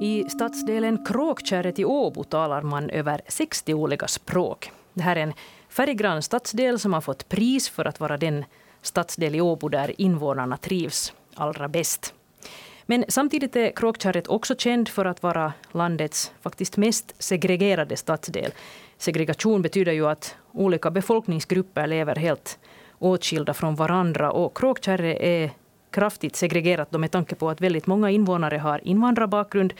I stadsdelen Kråkkärret i Åbo talar man över 60 olika språk. Det här är en färggrann stadsdel som har fått pris för att vara den stadsdel i Åbo där invånarna trivs allra bäst. Men samtidigt är Kråkkärret också känd för att vara landets faktiskt mest segregerade stadsdel. Segregation betyder ju att olika befolkningsgrupper lever helt åtskilda från varandra. Och Kråkkärre är kraftigt segregerat med tanke på att väldigt många invånare har invandrarbakgrund.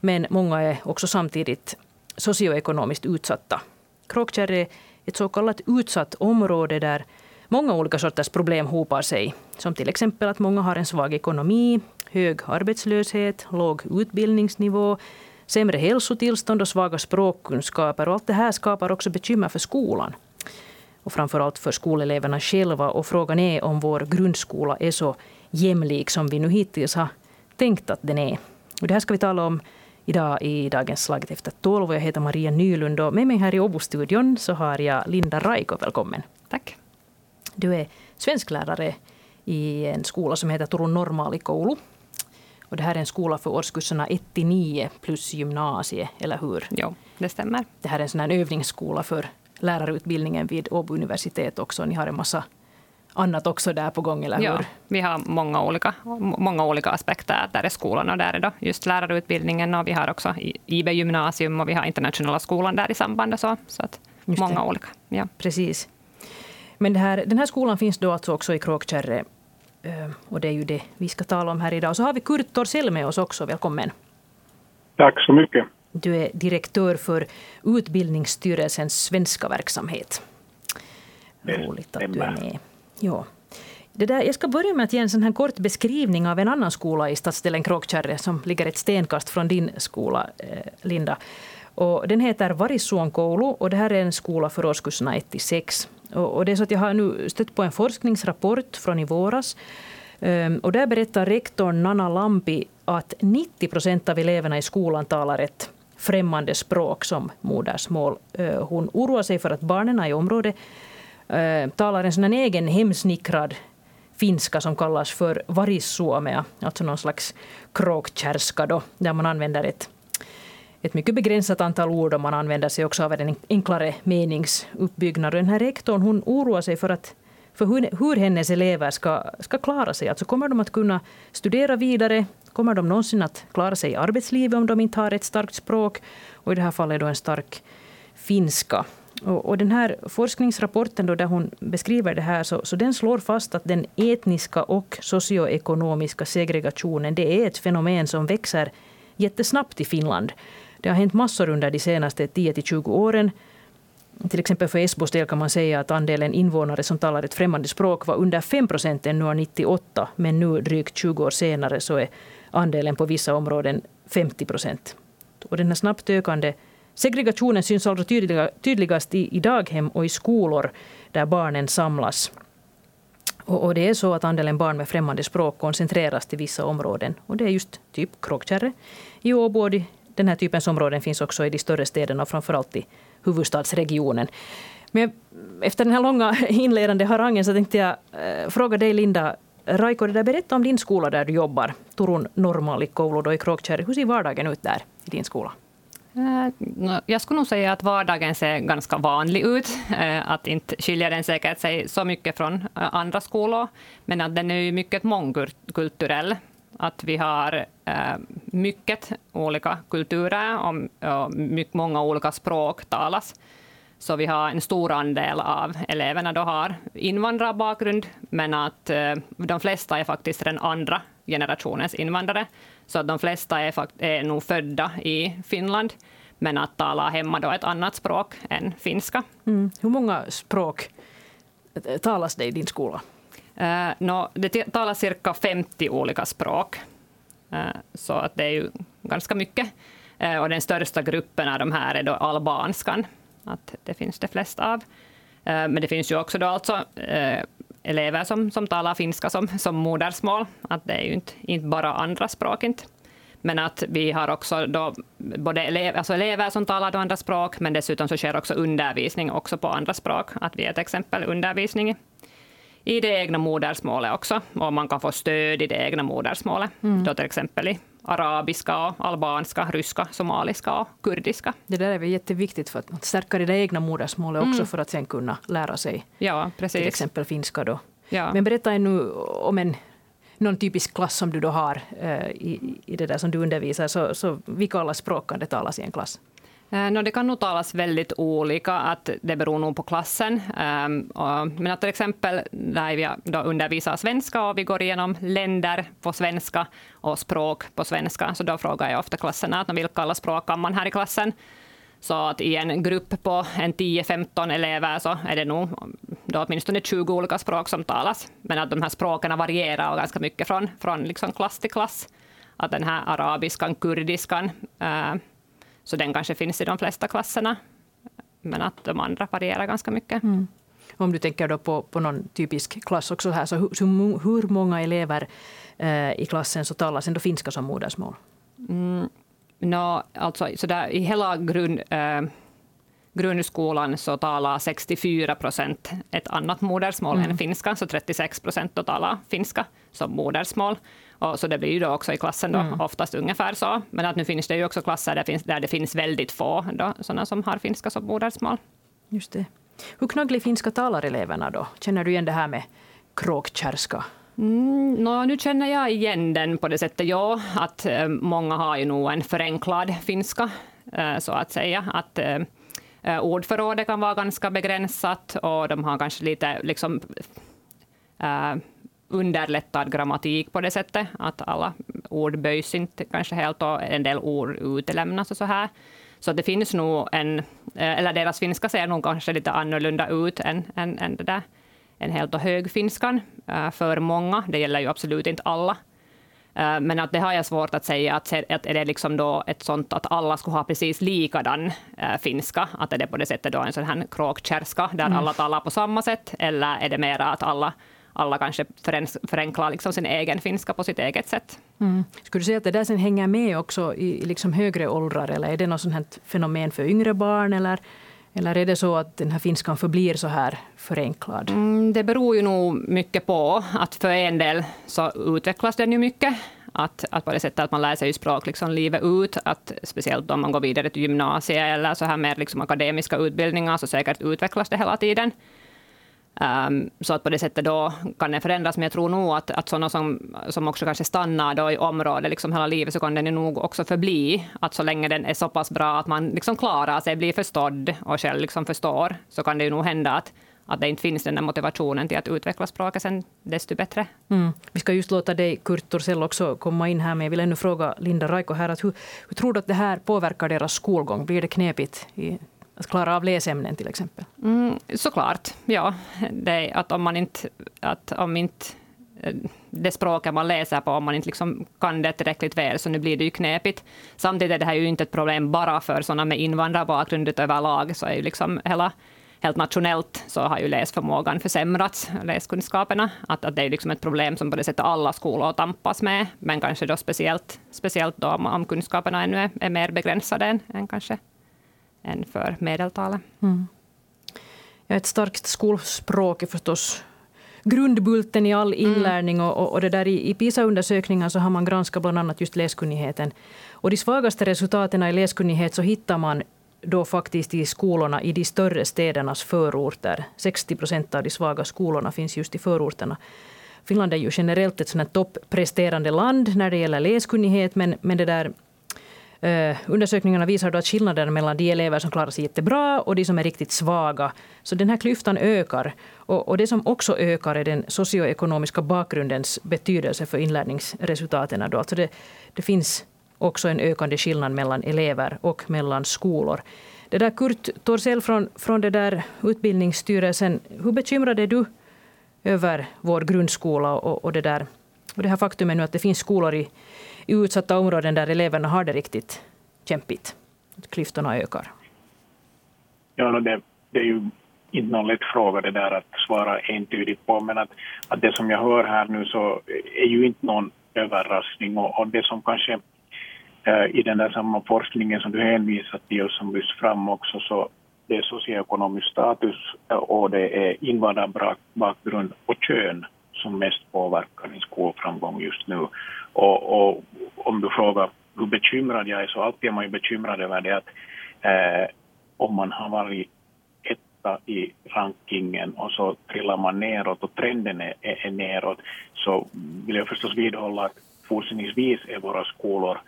Men många är också samtidigt socioekonomiskt utsatta. Kråkkärr är ett så kallat utsatt område där många olika sorters problem hopar sig. Som till exempel att många har en svag ekonomi, hög arbetslöshet, låg utbildningsnivå, sämre hälsotillstånd och svaga språkkunskaper. Och allt det här skapar också bekymmer för skolan. Och framförallt för skoleleverna själva. Och frågan är om vår grundskola är så jämlik som vi nu hittills har tänkt att den är. Och det här ska vi tala om idag i dagens Slaget efter tolv. Jag heter Maria Nylund och med mig här i Åbo-studion så har jag Linda Raiko. Välkommen. Tack. Du är svensklärare i en skola som heter Turun normaalikoulu. Och det här är en skola för årskurserna 1 till 9 plus gymnasie, eller hur? Jo, det stämmer. Det här är en sån övningsskola för lärarutbildningen vid Åbo universitet också. Ni har en massa annat också där på gång, eller hur? Ja, vi har många olika, många olika aspekter. Där är skolan och där är då just lärarutbildningen och vi har också IB gymnasium och vi har internationella skolan där i samband. Så, så att många olika. Ja. Precis. Men här, den här skolan finns då alltså också i Kråkkärre Eh, och det är ju det vi ska tala om här idag. Och så har vi Kurt Torssell med oss också. Välkommen. Tack så mycket. Du är direktör för Utbildningsstyrelsens svenska verksamhet. Roligt att du är med. Ja. Det där, jag ska börja med att ge en sån här kort beskrivning av en annan skola i stadsdelen Kråkkärre som ligger ett stenkast från din skola, eh, Linda. Och den heter Varissuonkoulu och det här är en skola för årskurserna 1 till 6. Och det är så att jag har nu stött på en forskningsrapport från i våras. Ehm, och där berättar rektorn Nana Lampi att 90 procent av eleverna i skolan talar ett främmande språk som modersmål. Ehm, hon oroar sig för att barnen i området Eh, talar en sån egen hemsnickrad finska som kallas för varissuomea, alltså någon slags kråkkärska då, där man använder ett ett mycket begränsat antal ord och man använder sig också av en enklare meningsuppbyggnad. den här rektorn hon oroar sig för, att, för hur, hur hennes elever ska, ska klara sig. Alltså kommer de att kunna studera vidare? Kommer de någonsin att klara sig i arbetslivet om de inte har ett starkt språk? Och i det här fallet då en stark finska. Och, och den här forskningsrapporten då där hon beskriver det här så, så den slår fast att den etniska och socioekonomiska segregationen det är ett fenomen som växer jättesnabbt i Finland. Det har hänt massor under de senaste 10-20 åren. Till exempel för Esbos del kan man säga att andelen invånare som talar ett främmande språk var under 5 procent ännu 1998. Men nu drygt 20 år senare så är andelen på vissa områden 50 procent. Och den här snabbt ökande segregationen syns allra tydligast i, i daghem och i skolor där barnen samlas. Och, och, det är så att andelen barn med främmande språk koncentreras till vissa områden. Och det är just typ Kråkkärre i Åbo den här typens områden finns också i de större städerna och framförallt i huvudstadsregionen. Men efter den här långa inledande harangen så tänkte jag eh, fråga dig Linda Raiko, berätta om din skola där du jobbar, Turun normaalikoulu i Kråkkärre. Hur ser vardagen ut där i din skola? Eh, jag skulle nog säga att vardagen ser ganska vanlig ut. Eh, att inte skiljer den säkert sig så mycket från eh, andra skolor, men att den är mycket mångkulturell att vi har mycket olika kulturer och, mycket, många olika språk talas. Så vi har en stor andel av eleverna då har invandrarbakgrund, men att de flesta är faktiskt den andra generationens invandrare. Så att de flesta är, fakt är nog födda i Finland, men att tala hemma då ett annat språk än finska. Mm. Hur många språk talas det i din skola? Uh, no, det talas cirka 50 olika språk, uh, så att det är ju ganska mycket. Uh, och den största gruppen av de här är då albanskan, att det finns det flest av. Men det finns ju också då alltså elever som, som talar finska som, som modersmål, att det är ju inte, inte bara andra språk. Inte. Men att vi har också då både elever, alltså elever som talar andra språk, men dessutom så sker också undervisning också på andra språk. Att vi är till exempel undervisning i det egna modersmålet också. Och man kan få stöd i det egna modersmålet. Mm. Då till exempel i arabiska, albanska, ryska, somaliska och kurdiska. Det där är väl jätteviktigt för att stärka det egna modersmålet också mm. för att sen kunna lära sig ja, precis. till exempel finska. Då. Ja. Men berätta ännu om en någon typisk klass som du då har eh, i, i det där som du undervisar. Så, så vilka alla språk kan det talas i en klass? Eh, no, det kan nog talas väldigt olika, att det beror nog på klassen. Ehm, men att till exempel när vi då undervisar svenska och vi går igenom länder på svenska och språk på svenska, så då frågar jag ofta klasserna att vilka alla språk kan man här i klassen. Så att i en grupp på en 10-15 elever så är det nog då åtminstone 20 olika språk som talas. Men att de här språken varierar ganska mycket från, från liksom klass till klass. Att den här arabiskan, kurdiskan, äh, så den kanske finns i de flesta klasserna. Men att de andra varierar ganska mycket. Mm. Om du tänker då på, på någon typisk klass också här, så hur, hur många elever eh, i klassen så talas ändå finska som modersmål? Mm. No, alltså, så där, I hela grund, eh, grundskolan så talar 64 procent ett annat modersmål mm. än finska, så 36 procent talar finska som modersmål. Och så det blir ju då också i klassen då mm. oftast ungefär så. Men att nu finns det ju också klasser där, finns, där det finns väldigt få då, sådana som har finska som modersmål. Just det. Hur knagglig finska talar eleverna då? Känner du igen det här med kråkkärska? Mm, no, nu känner jag igen den på det sättet, ja, att eh, många har ju nog en förenklad finska, eh, så att säga. Att eh, eh, ordförrådet kan vara ganska begränsat och de har kanske lite liksom, eh, underlättad grammatik på det sättet, att alla ord böjs inte kanske helt och en del ord utelämnas och så här. Så det finns nog en, eh, eller deras finska ser nog kanske lite annorlunda ut än, än, än det där en helt och högfinskan eh, för många. Det gäller ju absolut inte alla. Eh, men att det har jag svårt att säga, att, att är det liksom då ett sånt att alla skulle ha precis likadan äh, finska, att är det på det sättet då en sån här kråkkärska, där mm. alla talar på samma sätt, eller är det mera att alla alla kanske förenklar liksom sin egen finska på sitt eget sätt. Mm. Skulle du säga att det där sen hänger med också i liksom högre åldrar, eller är det något sånt här fenomen för yngre barn? Eller eller är det så att den här finskan förblir så här förenklad? Mm, det beror ju nog mycket på. att För en del så utvecklas den ju mycket. Att, att på det sättet att man lär sig språk liksom livet ut. Att speciellt om man går vidare till gymnasiet eller så här mer liksom akademiska utbildningar, så säkert utvecklas det hela tiden. Um, så att på det sättet då kan den förändras, men jag tror nog att, att sådana som, som också kanske stannar då i området liksom hela livet, så kan den nog också förbli, att så länge den är så pass bra att man liksom klarar sig, blir förstådd och själv liksom förstår, så kan det ju nog hända att, att det inte finns den där motivationen till att utveckla språket sen desto bättre. Mm. Vi ska just låta dig, Kurt Torssell, också komma in här, men jag vill ännu fråga Linda Raiko här, att hur, hur tror du att det här påverkar deras skolgång? Blir det knepigt i att klara av läsämnen till exempel? Mm, såklart, ja. Det att om man inte, att om inte eh, det språket man läser på, om man inte liksom kan det tillräckligt väl, så nu blir det ju knepigt. Samtidigt är det här ju inte ett problem bara för sådana med invandrarbakgrund, överlag så är ju liksom hela helt nationellt så har ju läsförmågan försämrats, läskunskaperna. Att, att det är liksom ett problem som på det sättet alla skolor tampas med, men kanske då speciellt, speciellt då om, om kunskaperna ännu är, är mer begränsade än, än kanske än för medeltalet. Mm. Ja, ett starkt skolspråk är förstås grundbulten i all mm. inlärning. Mm. Och, och, det där i, i PISA-undersökningen så har man granskat bland annat just läskunnigheten. Och de svagaste resultaten i läskunnighet så hittar man då faktiskt i skolorna i de större städernas förorter. 60 procent av de svaga skolorna finns just i förorterna. Finland är ju generellt ett sånt toppresterande land när det gäller läskunnighet, men, men det där Eh, undersökningarna visar då att skillnaden mellan de elever som klarar sig jättebra och de som är riktigt svaga, så den här klyftan ökar. Och, och det som också ökar är den socioekonomiska bakgrundens betydelse för inlärningsresultaten. Då. Alltså det, det finns också en ökande skillnad mellan elever och mellan skolor. Det där Kurt Torsell från, från det där Utbildningsstyrelsen, hur bekymrad är du över vår grundskola och, och, det, där, och det här faktumet nu att det finns skolor i i utsatta områden där eleverna har det riktigt kämpigt. Klyftorna ökar. Ja, det, det är ju inte någon lätt fråga det där att svara entydigt på, men att, att det som jag hör här nu så är ju inte någon överraskning och, och det som kanske eh, i den där samma forskningen som du hänvisat till och som lyfts fram också så, det är socioekonomisk status eh, och det är invandrarbakgrund och kön som mest påverkar din skolframgång just nu. Och, och om du frågar hur bekymrad jag är så alltid är man ju bekymrad över det att eh, om man har varit etta i rankingen och så trillar man neråt och trenden är, är, är neråt så vill jag förstås vidhålla att fortsättningsvis är våra skolor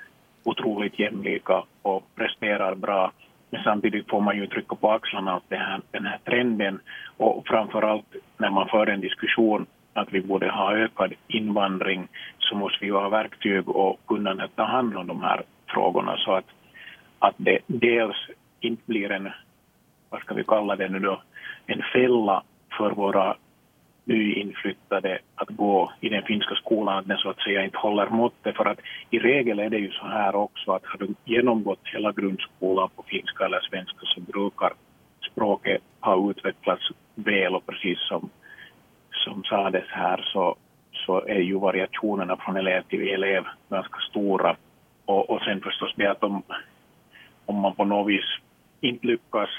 otroligt jämlika och presterar bra. Men samtidigt får man ju trycka på axlarna åt den här, den här trenden och framför allt när man för en diskussion att vi borde ha ökad invandring så måste vi ha verktyg och kunna ta hand om de här frågorna så att, att det dels inte blir en, vad ska vi kalla det nu då, en fälla för våra nyinflyttade att gå i den finska skolan, att den så att säga inte håller måttet. För att i regel är det ju så här också att har du genomgått hela grundskolan på finska eller svenska så brukar språket ha utvecklats väl och precis som, som sades här så, så är ju variationerna från elev till elev ganska stora. Och, och sen förstås det att om, om man på något vis inte lyckas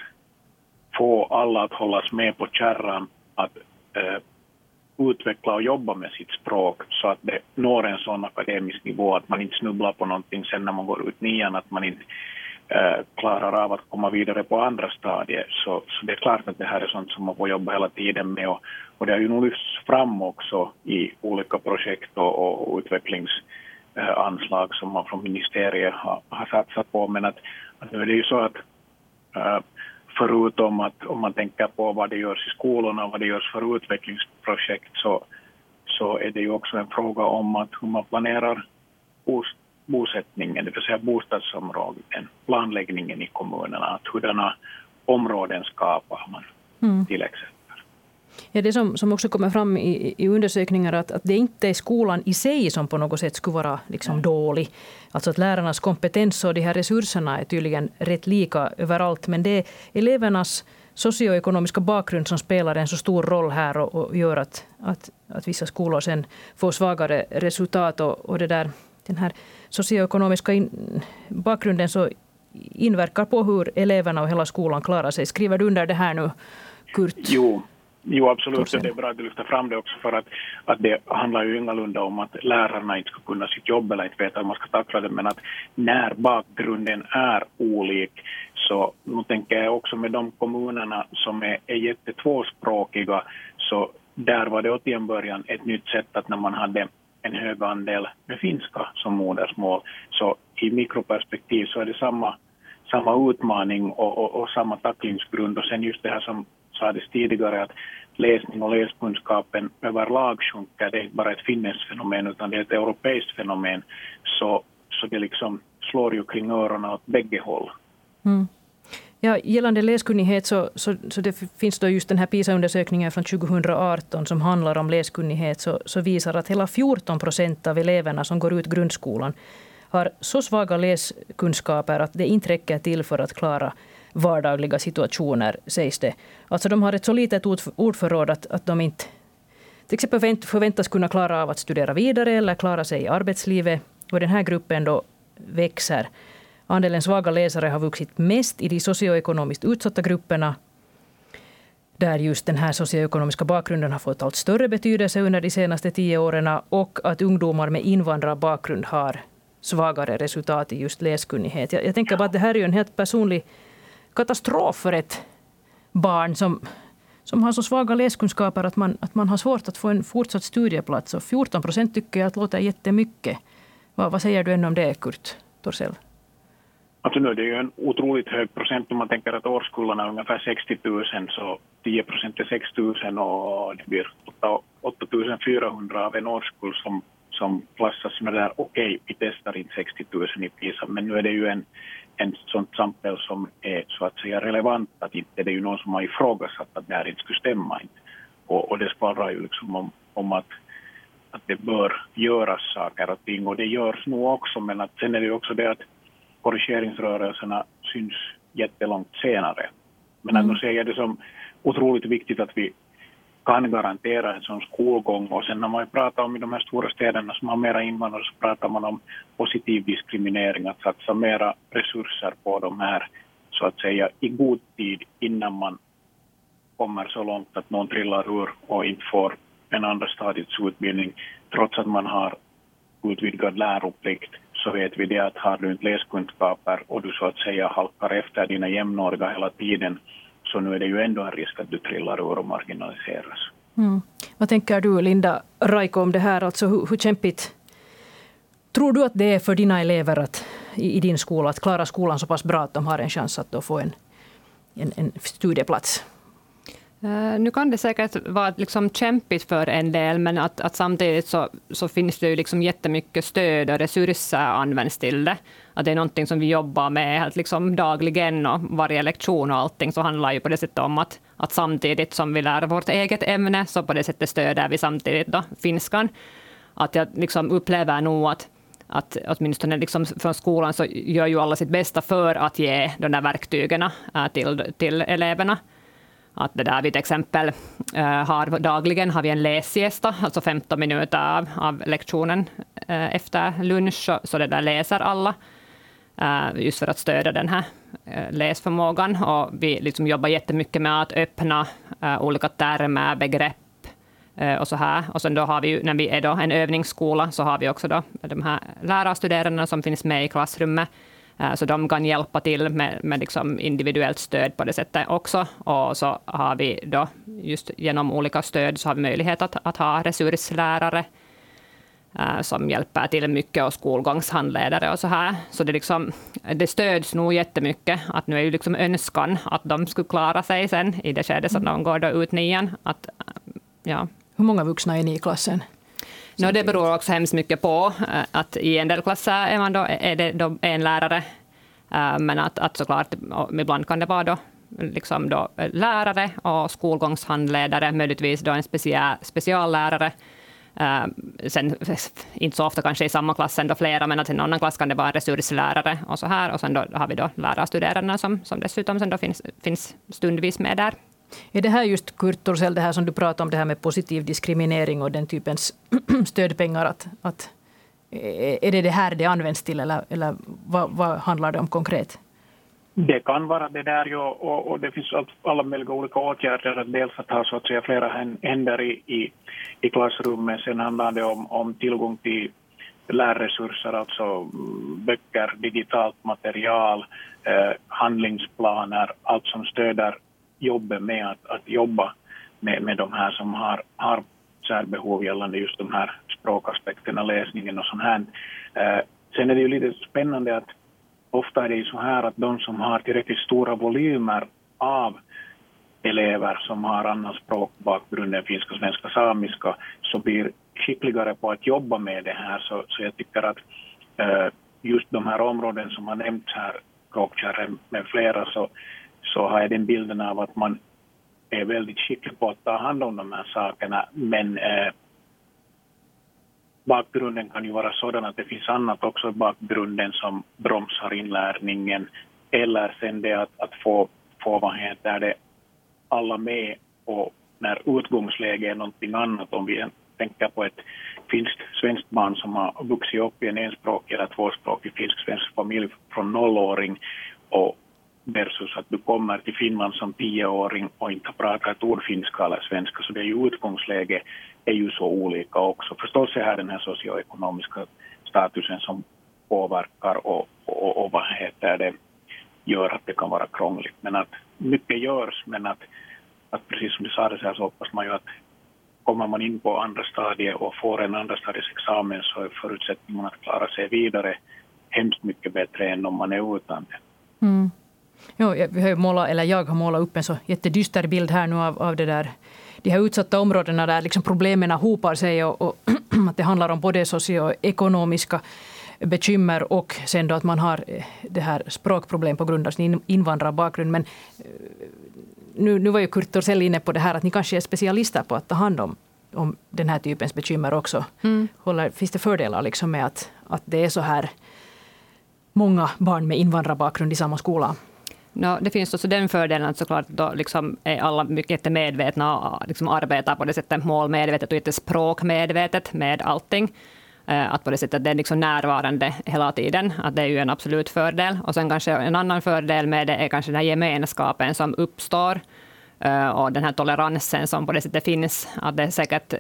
få alla att hållas med på kärran att eh, utveckla och jobba med sitt språk så att det når en sån akademisk nivå att man inte snubblar på någonting sen när man går ut nian, att man inte Eh, klarar av att komma vidare på andra stadier. Så, så det är klart att det här är sånt som man får jobba hela tiden med och, och det har ju nog lyfts fram också i olika projekt och, och utvecklingsanslag eh, som man från ministeriet har, har satsat på. Men att, att nu är det ju så att eh, förutom att om man tänker på vad det görs i skolorna och vad det görs för utvecklingsprojekt så, så är det ju också en fråga om att hur man planerar bosättningen, det vill säga bostadsområden, planläggningen i kommunerna, att hurdana områden skapar man mm. till exempel. Ja, det som, som också kommer fram i, i undersökningar att, att det inte är skolan i sig som på något sätt skulle vara liksom dålig. Alltså att lärarnas kompetens och de här resurserna är tydligen rätt lika överallt. Men det är elevernas socioekonomiska bakgrund som spelar en så stor roll här och, och gör att, att, att vissa skolor sen får svagare resultat. Och, och det där, den här socioekonomiska in, bakgrunden så inverkar på hur eleverna och hela skolan klarar sig. Skriver du under det här nu, Kurt? Jo, Jo, absolut. Det är bra att du lyfter fram det också för att, att det handlar ju ingalunda om att lärarna inte ska kunna sitt jobb eller inte veta hur man ska tackla det, men att när bakgrunden är olik så nu tänker jag också med de kommunerna som är, är jättetvåspråkiga så där var det åt en början ett nytt sätt att när man hade en hög andel med finska som modersmål så i mikroperspektiv så är det samma, samma utmaning och, och, och samma tacklingsgrund och sen just det här som sades tidigare att läsning och läskunskapen överlag sjunker. Det är inte bara ett finländskt fenomen utan det är ett europeiskt fenomen. Så, så det liksom slår ju kring öronen åt bägge håll. Mm. Ja, gällande läskunnighet så, så, så det finns då just den här PISA-undersökningen från 2018 som handlar om läskunnighet så, så visar att hela 14 procent av eleverna som går ut grundskolan har så svaga läskunskaper att det inte räcker till för att klara vardagliga situationer, sägs det. Alltså de har ett så litet ordförråd att, att de inte till exempel förväntas kunna klara av att studera vidare eller klara sig i arbetslivet. Och den här gruppen då växer. Andelen svaga läsare har vuxit mest i de socioekonomiskt utsatta grupperna där just den här socioekonomiska bakgrunden har fått allt större betydelse under de senaste tio åren och att ungdomar med invandrarbakgrund har svagare resultat i just läskunnighet. Jag, jag tänker bara att det här är ju en helt personlig katastrof för ett barn som, som har så svaga läskunskaper att man, att man har svårt att få en fortsatt studieplats. Och 14 procent tycker jag att låter jättemycket. Vad, vad säger du ännu om det, Kurt Torssell? Alltså nu är det ju en otroligt hög procent om man tänker att årskullarna är ungefär 60 000 så 10 procent är 6 000 och det blir 8 400 av en årskull som, som klassas som det där okej, okay, vi testar inte 60 000 i PISA men nu är det ju en, en sånt samtal som är så att säga relevant, att inte det är ju någon som har ifrågasatt att det här inte skulle stämma. Och, och det skvallrar ju liksom om, om att, att det bör göras saker och ting och det görs nog också men att sen är det ju också det att korrigeringsrörelserna syns jättelångt senare. Men mm. att nu ser jag det som otroligt viktigt att vi kan garantera en sån skolgång. Och sen när man pratar om i de här stora städerna som har mera invandrare så pratar man om positiv diskriminering, att satsa mera resurser på de här så att säga i god tid innan man kommer så långt att någon trillar ur och inte får en andra stadiets utbildning, trots att man har utvidgad läroplikt, så vet vi det att har du inte läskunskaper och du så att säga halkar efter dina jämnåriga hela tiden, så nu är det ju ändå en risk att du trillar ur och marginaliseras. Mm. Vad tänker du, Linda Raiko, om det här? Alltså, hur, hur kämpigt tror du att det är för dina elever att, i, i, din skola att klara skolan så pass bra att de har en chans att få en, en, en studieplats? Eh, nu kan det säkert vara liksom kämpigt för en del, men att, att samtidigt så, så, finns det ju liksom jättemycket stöd och resurser används till det. Att det är någonting som vi jobbar med liksom dagligen och varje lektion och allting så handlar ju på det sättet om att, att samtidigt som vi lär vårt eget ämne, så på det sättet stöder vi samtidigt då finskan. Att jag liksom upplever nog att att åtminstone liksom från skolan så gör ju alla sitt bästa för att ge de där verktygen eh, till, till eleverna. Att det där, vi till exempel äh, har dagligen har vi en läsgästa, alltså 15 minuter av, av lektionen äh, efter lunch, så det där läser alla. Eh, just för att stödja den här läsförmågan. Och vi liksom jobbar jättemycket med att öppna olika termer, begrepp och så här. Och sen då har vi när vi är då en övningsskola, så har vi också då de här lärarstuderandena som finns med i klassrummet. Eh, så de kan hjälpa till med, med liksom individuellt stöd på det sättet också. Och så har vi då, just genom olika stöd, så har vi möjlighet att, att ha resurslärare eh, som hjälper till mycket och skolgångshandledare och så här. Så det, liksom, det stöds nog jättemycket. Att nu är ju liksom önskan att de skulle klara sig sen i det skede som de går då ut nian. Att, ja, hur många vuxna är ni i klassen? No, det beror också hemskt mycket på. Eh, att I en del klasser är, man då, är det då en lärare, eh, men att, att såklart ibland kan det vara då, liksom då lärare och skolgångshandledare, möjligtvis då en special, speciallärare. Sen, inte så ofta kanske i samma klass ändå flera, men att i en annan klass kan det vara resurslärare och så här. Och sen då har vi då lärarstuderande som, som dessutom sen då finns, finns stundvis med där. Är det här just Kurt Torssell, det här som du pratar om, det här med positiv diskriminering och den typens stödpengar, att, att eh, är det det här det används till eller, eller vad, vad handlar det om konkret? Det kan vara det där ja, och, och det finns alla möjliga olika åtgärder. Dels att ha så att säga flera händer i, i, i klassrummet. Sen handlar det om, om tillgång till lärresurser, alltså mm, böcker, digitalt material, eh, handlingsplaner, allt som stöder jobbet med att, att jobba med, med de här som har, har särbehov gällande just de här språkaspekterna, läsningen och sånt här. Eh, sen är det ju lite spännande att ofta är det ju så här att de som har tillräckligt stora volymer av elever som har annan språkbakgrund än finska, svenska, samiska så blir skickligare på att jobba med det här. Så, så jag tycker att eh, just de här områden som har nämnts här, Kråkkärre med flera, så, så har jag den bilden av att man är väldigt skicklig på att ta hand om de här sakerna. Men eh, bakgrunden kan ju vara sådan att det finns annat också i bakgrunden som bromsar inlärningen. Eller sen det att, att få, få vad heter det, alla med och när utgångsläget är någonting annat. Om vi tänker på ett finskt svenskt barn som har vuxit upp i en enspråkig eller tvåspråkig finsk-svensk familj från nollåring och versus att du kommer till Finland som tioåring och inte pratar ett ord finska eller svenska. Så det är ju utgångsläget är ju så olika också. Förstås är här den här socioekonomiska statusen som påverkar och, och, och vad heter det, gör att det kan vara krångligt. Men att mycket görs, men att, att precis som du sa det så, här, så hoppas man ju att kommer man in på andra stadiet och får en andra stadiets examen så är förutsättningarna att klara sig vidare hemskt mycket bättre än om man är utan det. Mm. Ja, vi har målat, eller jag har målat upp en så jättedyster bild här nu av, av det där, de här utsatta områdena där liksom problemen hopar sig och, och att det handlar om både socioekonomiska bekymmer och sen då att man har eh, det här språkproblem på grund av sin invandrarbakgrund. Men eh, nu, nu var ju Kurt Torssell inne på det här att ni kanske är specialister på att ta hand om, om den här typens bekymmer också. Mm. Håller, finns det fördelar liksom med att, att det är så här många barn med invandrarbakgrund i samma skola? No, det finns också den fördelen att såklart då liksom är alla mycket medvetna och liksom arbetar på det sättet målmedvetet och inte språkmedvetet med allting. Eh, att på det sättet det är liksom närvarande hela tiden, att det är ju en absolut fördel. Och sen kanske en annan fördel med det är kanske den här gemenskapen som uppstår Eh, och den här toleransen som på det sättet finns. Att det är säkert eh,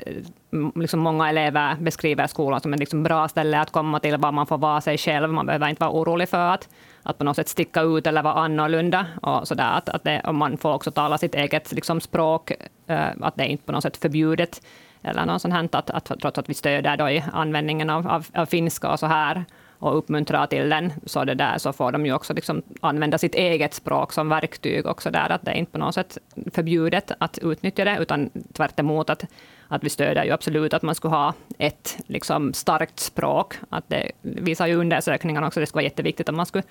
liksom många elever beskriver skolan som ett liksom bra ställe att komma till, var man får vara sig själv. Man behöver inte vara orolig för att, att på något sätt sticka ut eller vara annorlunda. Och så där, att, att det, och man får också tala sitt eget liksom, språk, eh, att det är inte på något sätt förbjudet eller något sånt här, att, att, trots att vi stöder då i användningen av, av, av finska och så här, och uppmuntrar till den, så, det där, så får de ju också liksom använda sitt eget språk som verktyg också där, att det är inte på något sätt förbjudet att utnyttja det, utan tvärt emot att, att vi stöder ju absolut att man skulle ha ett liksom starkt språk. Att det visar ju undersökningarna också, det skulle vara jätteviktigt att man skulle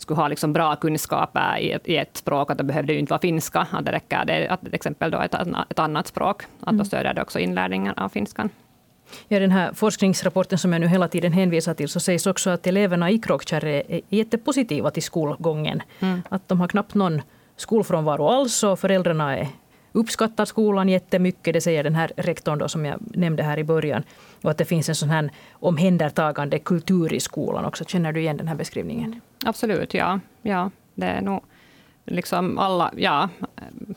skulle ha liksom bra kunskaper i ett, i ett språk, att det behövde ju inte vara finska, att det räcker det, att till exempel då ett, ett annat språk, att då mm. stödjer det också inlärningen av finskan. Ja, den här forskningsrapporten som jag nu hela tiden hänvisar till, så sägs också att eleverna i Kråkkärre är jättepositiva till skolgången. Mm. Att de har knappt någon skolfrånvaro alls och föräldrarna är uppskattar skolan jättemycket. Det säger den här rektorn då, som jag nämnde här i början. Och att det finns en sån här omhändertagande kultur i skolan också. Känner du igen den här beskrivningen? Absolut, ja. ja det är nog liksom alla, ja,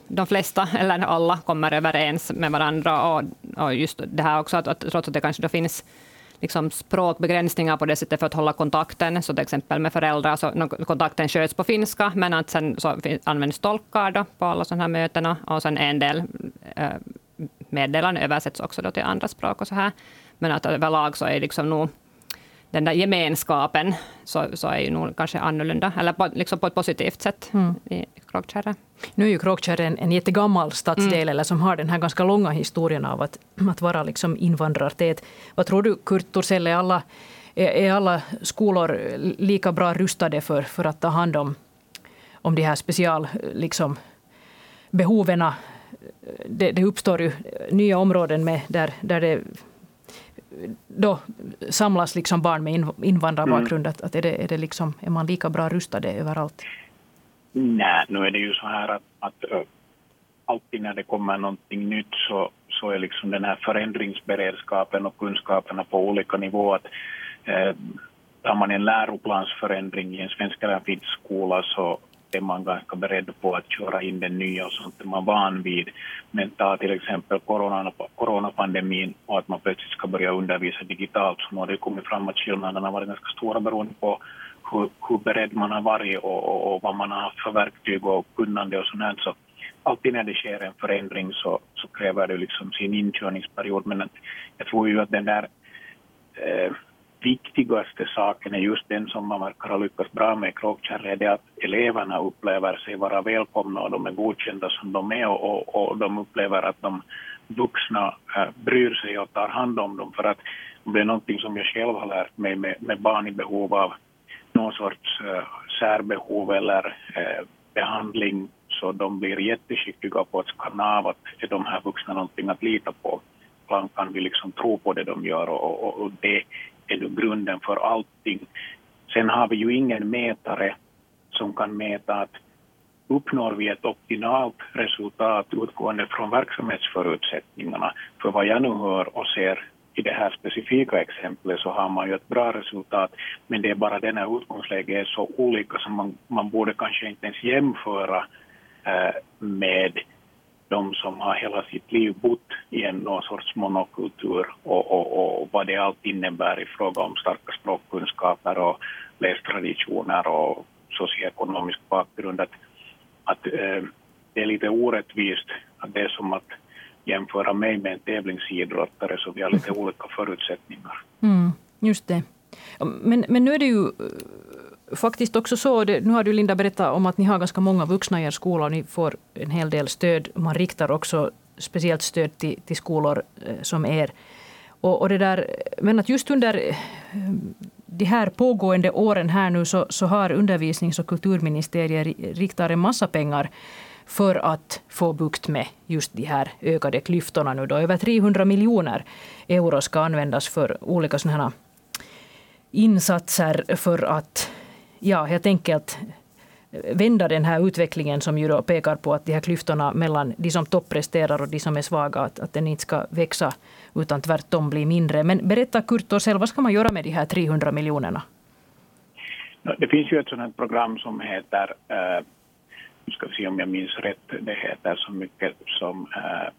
de flesta, eller alla, kommer överens med varandra. Och, och just det här också, att, att trots att det kanske då finns liksom språkbegränsningar på det sättet för att hålla kontakten. Så till exempel med föräldrar, så no, kontakten sköts på finska, men att sen så används tolkar då på alla sådana här möten. Och sen en del äh, meddelanden översätts också då till andra språk och så här. Men att överlag så är liksom nog den där gemenskapen så, så är ju nog kanske annorlunda, eller på, liksom på ett positivt sätt mm. i Kråkkärre. Nu är ju Kråkkärre en, en jättegammal stadsdel, mm. eller som har den här ganska långa historien av att, att vara liksom invandrartät. Vad tror du, Kurt Torssell, är alla, är, alla skolor lika bra rustade för, för att ta hand om, om de här special, liksom, behoven? Det, det uppstår ju nya områden med, där, där det då samlas liksom barn med invandrarbakgrund? Mm. Att, att är, det, är, det liksom, är man lika bra rustade överallt? Nej, nu är det ju så här att, att alltid när det kommer någonting nytt så, så är liksom den här förändringsberedskapen och kunskaperna på olika nivåer. Eh, tar man en läroplansförändring i en svensk eller finsk skola så är man ganska beredd på att köra in den nya och sånt är man van vid. Men ta till exempel corona, coronapandemin och att man plötsligt ska börja undervisa digitalt så nu har det kommit fram att skillnaderna har varit ganska stora beroende på hur, hur beredd man har varit och, och, och, vad man har haft för verktyg och kunnande och sånt så alltid när det sker en förändring så, så kräver det liksom sin inkörningsperiod men jag tror ju att den där eh, viktigaste saken är just den som man verkar ha lyckats bra med i Kråkkärr, det är att eleverna upplever sig vara välkomna och de är godkända som de är och, och, och de upplever att de vuxna äh, bryr sig och tar hand om dem. För att det är någonting som jag själv har lärt mig med, med barn i behov av någon sorts äh, särbehov eller äh, behandling så de blir jätteskickliga på att skanna av att är de här vuxna någonting att lita på. Ibland kan vi liksom tro på det de gör och, och, och det är då grunden för allting. Sen har vi ju ingen mätare som kan mäta att uppnår vi ett optimalt resultat utgående från verksamhetsförutsättningarna. För vad jag nu hör och ser i det här specifika exemplet så har man ju ett bra resultat, men det är bara den här utgångsläget är så olika så man, man borde kanske inte ens jämföra eh, med de som har hela sitt liv bott i en någon sorts monokultur och, och, och vad det allt innebär i fråga om starka språkkunskaper och lästraditioner och socioekonomisk bakgrund. Att, att äh, det är lite orättvist att det är som att jämföra mig med en tävlingsidrottare så vi har lite olika förutsättningar. Mm, just det. Men, men nu är det ju eh, faktiskt också så, det, nu har du Linda berättat om att ni har ganska många vuxna i er skola och ni får en hel del stöd. Man riktar också speciellt stöd till, till skolor eh, som er. Och, och, det där, men att just under eh, de här pågående åren här nu så, så har undervisnings och kulturministeriet riktat en massa pengar för att få bukt med just de här ökade klyftorna. Nu då. Över 300 miljoner euro ska användas för olika sådana här insatser för att ja, helt enkelt eh, vända den här utvecklingen som ju då pekar på att de här klyftorna mellan de som toppresterar och de som är svaga, att, att den inte ska växa utan tvärtom bli mindre. Men berätta Kurt Torssell, vad ska man göra med de här 300 miljonerna? Det finns ju ett sådant program som heter, eh, nu ska vi se om jag minns rätt, det heter så mycket som eh,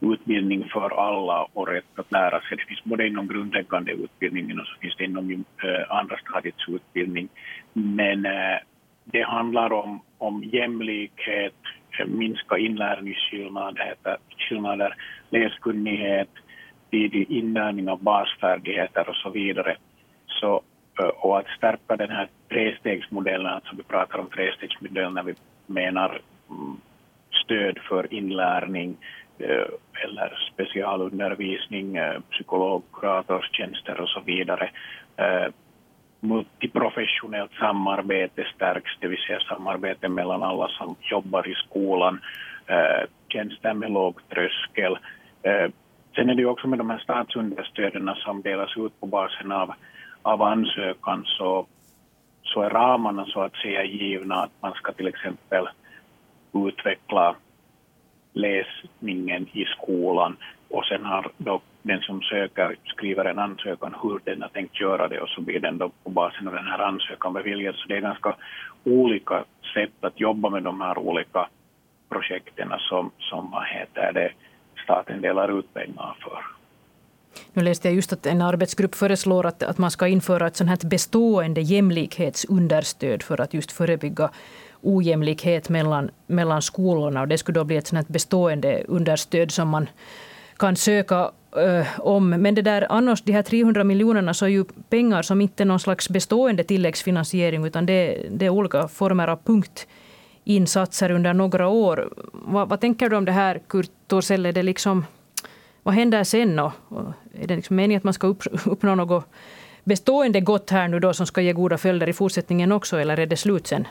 utbildning för alla och rätt att lära sig. Det finns både inom grundläggande utbildningen och så finns det inom eh, andra stadiets utbildning. Men eh, det handlar om, om jämlikhet, eh, minska inlärningsskillnader, läskunnighet, tidig inlärning av basfärdigheter och så vidare. Så, och att stärka den här trestegsmodellen, alltså vi pratar om trestegsmodellen när vi menar mm, stöd för inlärning Eh, eller specialundervisning, eh, psykolog, kuratorstjänster och så vidare eh, multiprofessionellt samarbete stärks, det vill säga samarbete mellan alla som jobbar i skolan, tjänster med låg tröskel. Sen är det ju också med de här statsunderstöden som delas ut på basen av, av ansökan så, så är ramarna så att säga givna att man ska till exempel utveckla läsningen i skolan och sen har då den som söker skriver en ansökan hur den har tänkt göra det och så blir den då på basen av den här ansökan beviljad. Så det är ganska olika sätt att jobba med de här olika projekten som, som vad heter det, staten delar ut pengar för. Nu läste jag just att en arbetsgrupp föreslår att, att man ska införa ett sånt här bestående jämlikhetsunderstöd för att just förebygga ojämlikhet mellan, mellan skolorna. Och det skulle då bli ett sånt bestående understöd som man kan söka äh, om. Men det där, annars, de här 300 miljonerna så är ju pengar som inte är någon slags bestående tilläggsfinansiering utan det, det är olika former av punktinsatser under några år. Vad, vad tänker du om det här, Kurt Torsell? Är det liksom, vad händer sen? Då? är det liksom meningen att man ska upp, uppnå något bestående gott här nu då som ska ge goda följder i fortsättningen också, eller är det slut sen?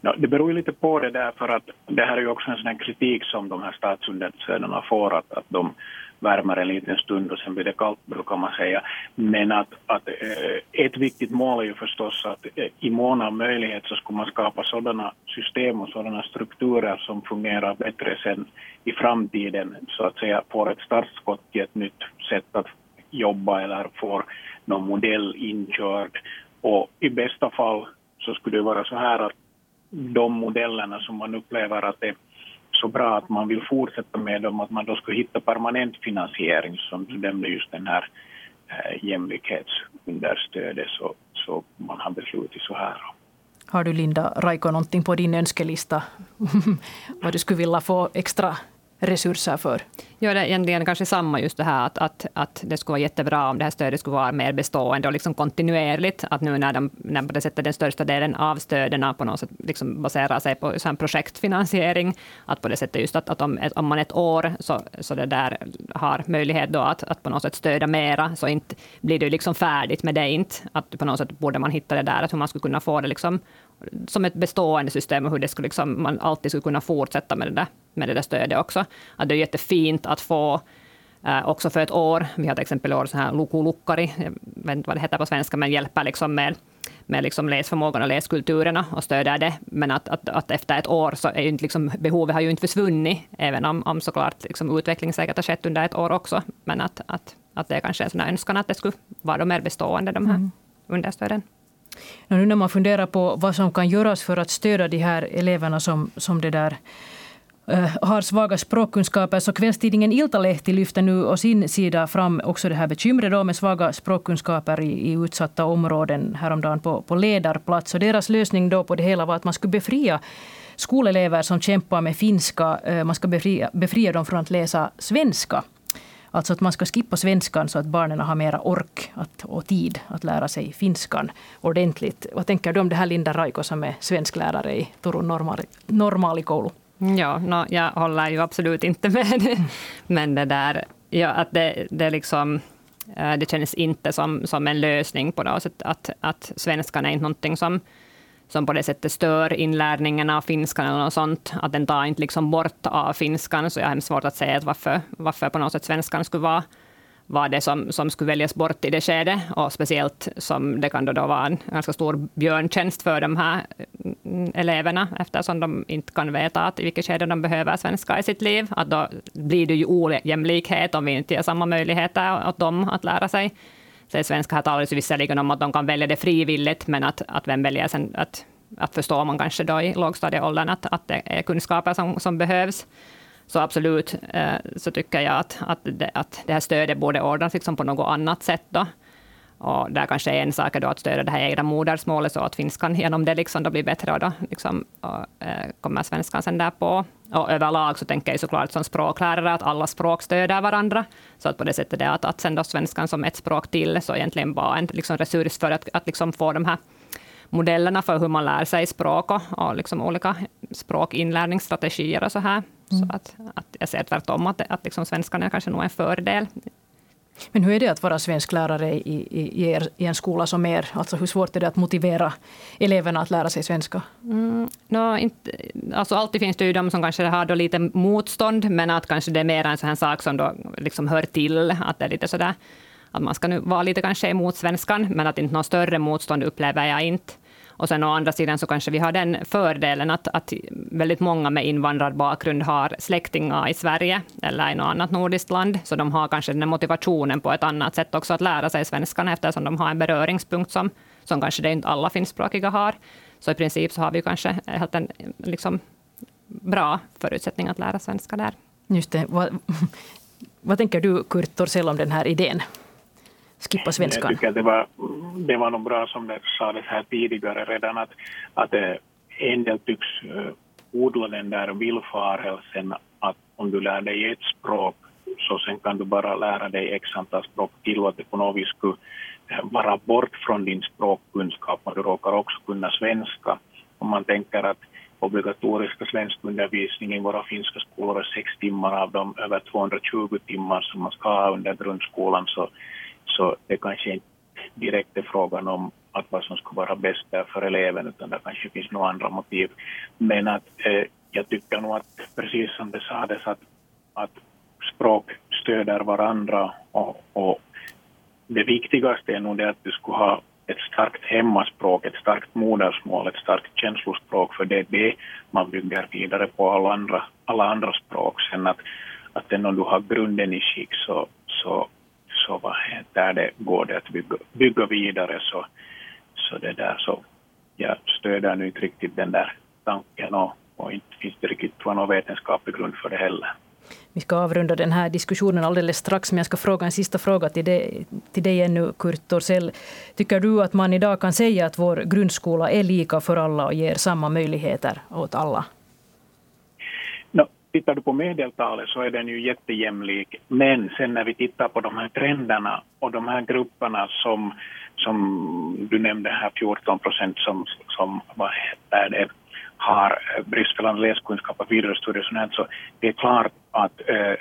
No, det beror ju lite på det där för att det här är ju också en sån kritik som de här statsunderstöden får att, att de värmer en liten stund och sen blir det kallt brukar man säga. Men att, att eh, ett viktigt mål är ju förstås att eh, i mån av möjlighet så ska man skapa sådana system och sådana strukturer som fungerar bättre sen i framtiden så att säga får ett startskott till ett nytt sätt att jobba eller får någon modell inkörd. Och i bästa fall så skulle det vara så här att de modellerna som man upplever att det är så bra att man vill fortsätta med dem, att man då skulle hitta permanent finansiering som nämnde just den här eh, jämlikhetsunderstödet så, så man har beslutit så här. Har du Linda Raiko någonting på din önskelista vad du skulle vilja få extra resurser för? Ja, det är egentligen kanske samma, just det här att, att, att det skulle vara jättebra om det här stödet skulle vara mer bestående och liksom kontinuerligt. Att nu när, de, när på det sättet den största delen av stöden på något sätt liksom baserar sig på så projektfinansiering, att på det sättet just att, att om, om man ett år så, så det där har möjlighet då att, att på något sätt stödja mera, så inte blir det liksom färdigt med det inte. Att på något sätt borde man hitta det där, att hur man skulle kunna få det liksom som ett bestående system och hur det skulle liksom, man alltid skulle kunna fortsätta med det där, med det där stödet också. Att det är jättefint att få eh, också för ett år. Vi har till exempel år så här lukulukkari, jag vet inte vad det heter på svenska, men hjälper liksom med, med liksom läsförmågan och läskulturerna och stöder det. Men att, att, att efter ett år så är ju inte liksom, behovet har ju inte försvunnit, även om, om såklart liksom utveckling säkert har skett under ett år också. Men att, att, att det är kanske en sån önskan att det skulle vara mer bestående, de här mm. understöden. Nu när man funderar på vad som kan göras för att stödja de här eleverna som, som det där eh, har svaga språkkunskaper. Så kvällstidningen Iltalehti lyfter nu å sin sida fram också det här bekymret då med svaga språkkunskaper i, i utsatta områden häromdagen på, på ledarplats. Och deras lösning då på det hela var att man skulle befria skolelever som kämpar med finska, eh, man ska befria, befria dem från att läsa svenska. Alltså att man ska skippa svenskan så att barnen har mera ork att, och tid att lära sig finskan ordentligt. Vad tänker du om det här Linda Raiko som är svensklärare i Turun Normali normaalikoulu? Ja, no, jag håller ju absolut inte med. Men det där, ja, att det, det liksom eh, det känns inte som, som en lösning på något sätt, att, att svenskan är inte någonting som som på det sättet stör inlärningen av finskan eller något sånt. Att den tar inte liksom bort av finskan, så jag har hemskt svårt att säga varför, varför på något sätt svenskan skulle vara var det som, som skulle väljas bort i det skedet. Och speciellt som det kan då, då vara en ganska stor björntjänst för de här mm, eleverna, eftersom de inte kan veta att i vilket skede de behöver svenska i sitt liv. Att då blir det ju ojämlikhet om vi inte ger samma möjligheter åt dem att lära sig. Så eh, svenska här talas visserligen om att de kan välja det frivilligt, men att, att vem väljer sen att, att förstår man kanske då i lågstadieåldern att, att det är kunskaper som, som behövs. Så absolut, eh, så tycker jag att, att, det, att det här stödet borde ordnas liksom på något annat sätt. Då. Och där kanske en sak är då att stödja det här egna modersmålet, så att finskan genom det liksom då blir bättre, och då liksom, och, eh, kommer svenskan sen där på. Och överlag så tänker jag såklart som språklärare att alla språk stöder varandra. Så att på det sättet är att, att sen då svenskan som ett språk till, så egentligen bara en liksom resurs för att, att liksom få de här modellerna för hur man lär sig språk och, och liksom olika språkinlärningsstrategier och så här. Mm. Så att, att jag ser tvärtom att, att liksom svenskan är kanske nog en fördel men hur är det att vara svensklärare i, i, i, er, i en skola som er? Alltså hur svårt är det att motivera eleverna att lära sig svenska? Mm, no, inte, alltså alltid finns det ju de som kanske har då lite motstånd, men att kanske det är mer en sån här sak som då liksom hör till. Att det är lite sådär, att man ska nu vara lite kanske emot svenskan, men att inte något större motstånd upplever jag inte. Och sen å andra sidan så kanske vi har den fördelen att, att väldigt många med invandrarbakgrund har släktingar i Sverige eller i något annat nordiskt land, så de har kanske den motivationen på ett annat sätt också att lära sig svenskan, eftersom de har en beröringspunkt som, som kanske det inte alla finskspråkiga har. Så i princip så har vi kanske helt en liksom, bra förutsättning att lära svenska där. Just det. Vad, vad tänker du, Kurt Torssell, om den här idén? Skippa svenskan? Jag tycker det var, det var nog bra som det sades här tidigare redan att, att eh, en del tycks odla den där villfarelsen att om du lär dig ett språk så sen kan du bara lära dig x antal språk till och att det på något vis skulle eh, vara bort från din språkkunskap och du råkar också kunna svenska. Om man tänker att obligatoriska svenskundervisning i våra finska skolor är sex timmar av dem över 220 timmar som man ska ha under grundskolan så så det kanske inte direkt är frågan om att vad som ska vara bäst där för eleven, utan det kanske finns några andra motiv. Men att eh, jag tycker nog att precis som det sades att, att språk stöder varandra och, och det viktigaste är nog det att du ska ha ett starkt hemmaspråk, ett starkt modersmål, ett starkt känslospråk, för det är det man bygger vidare på alla andra, alla andra språk. Sen att, att om du har grunden i skick så, så så vad där det går det att bygga, bygga vidare så, så det där så jag stöder nu inte riktigt den där tanken och, och inte finns det riktigt någon vetenskaplig grund för det heller. Vi ska avrunda den här diskussionen alldeles strax, men jag ska fråga en sista fråga till dig, till dig ännu, Kurt Torssell. Tycker du att man idag kan säga att vår grundskola är lika för alla och ger samma möjligheter åt alla? Tittar du på medeltalet så är den ju jättejämlik. Men sen när vi tittar på de här trenderna och de här grupperna som, som du nämnde här, 14 procent som, som vad heter det, har eh, bristfällande läskunskap och vidarestudier och sånt så det är klart att eh,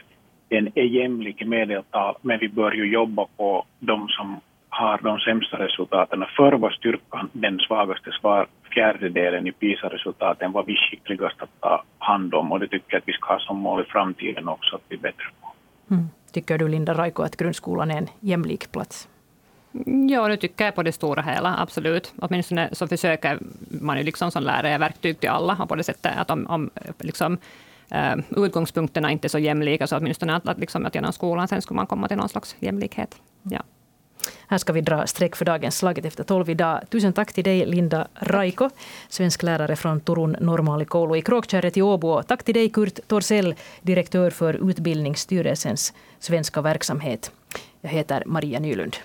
den är jämlik i medeltal, men vi bör ju jobba på de som har de sämsta resultaten. Förr var styrkan den svagaste svar, fjärdedelen i PISA-resultaten var vi skickligast att ta hand om och det tycker jag att vi ska ha som mål i framtiden också att bli bättre på. Mm. Tycker du Linda Raiko att grundskolan är en jämlik plats? Ja, det tycker jag på det stora hela, absolut. Åtminstone så försöker man ju liksom som lärare verktyg till alla, på det sättet att om, om liksom, uh, utgångspunkterna inte är så jämlika, så åtminstone att, att, liksom, att genom skolan sen skulle man komma till någon slags jämlikhet. Ja. Här ska vi dra streck för dagens Slaget efter tolv idag. Tusen tack till dig Linda Raiko, svensk lärare från Turun normaalikoulu i Kråktjärret i Åbo. Tack till dig Kurt Torsell, direktör för Utbildningsstyrelsens svenska verksamhet. Jag heter Maria Nylund.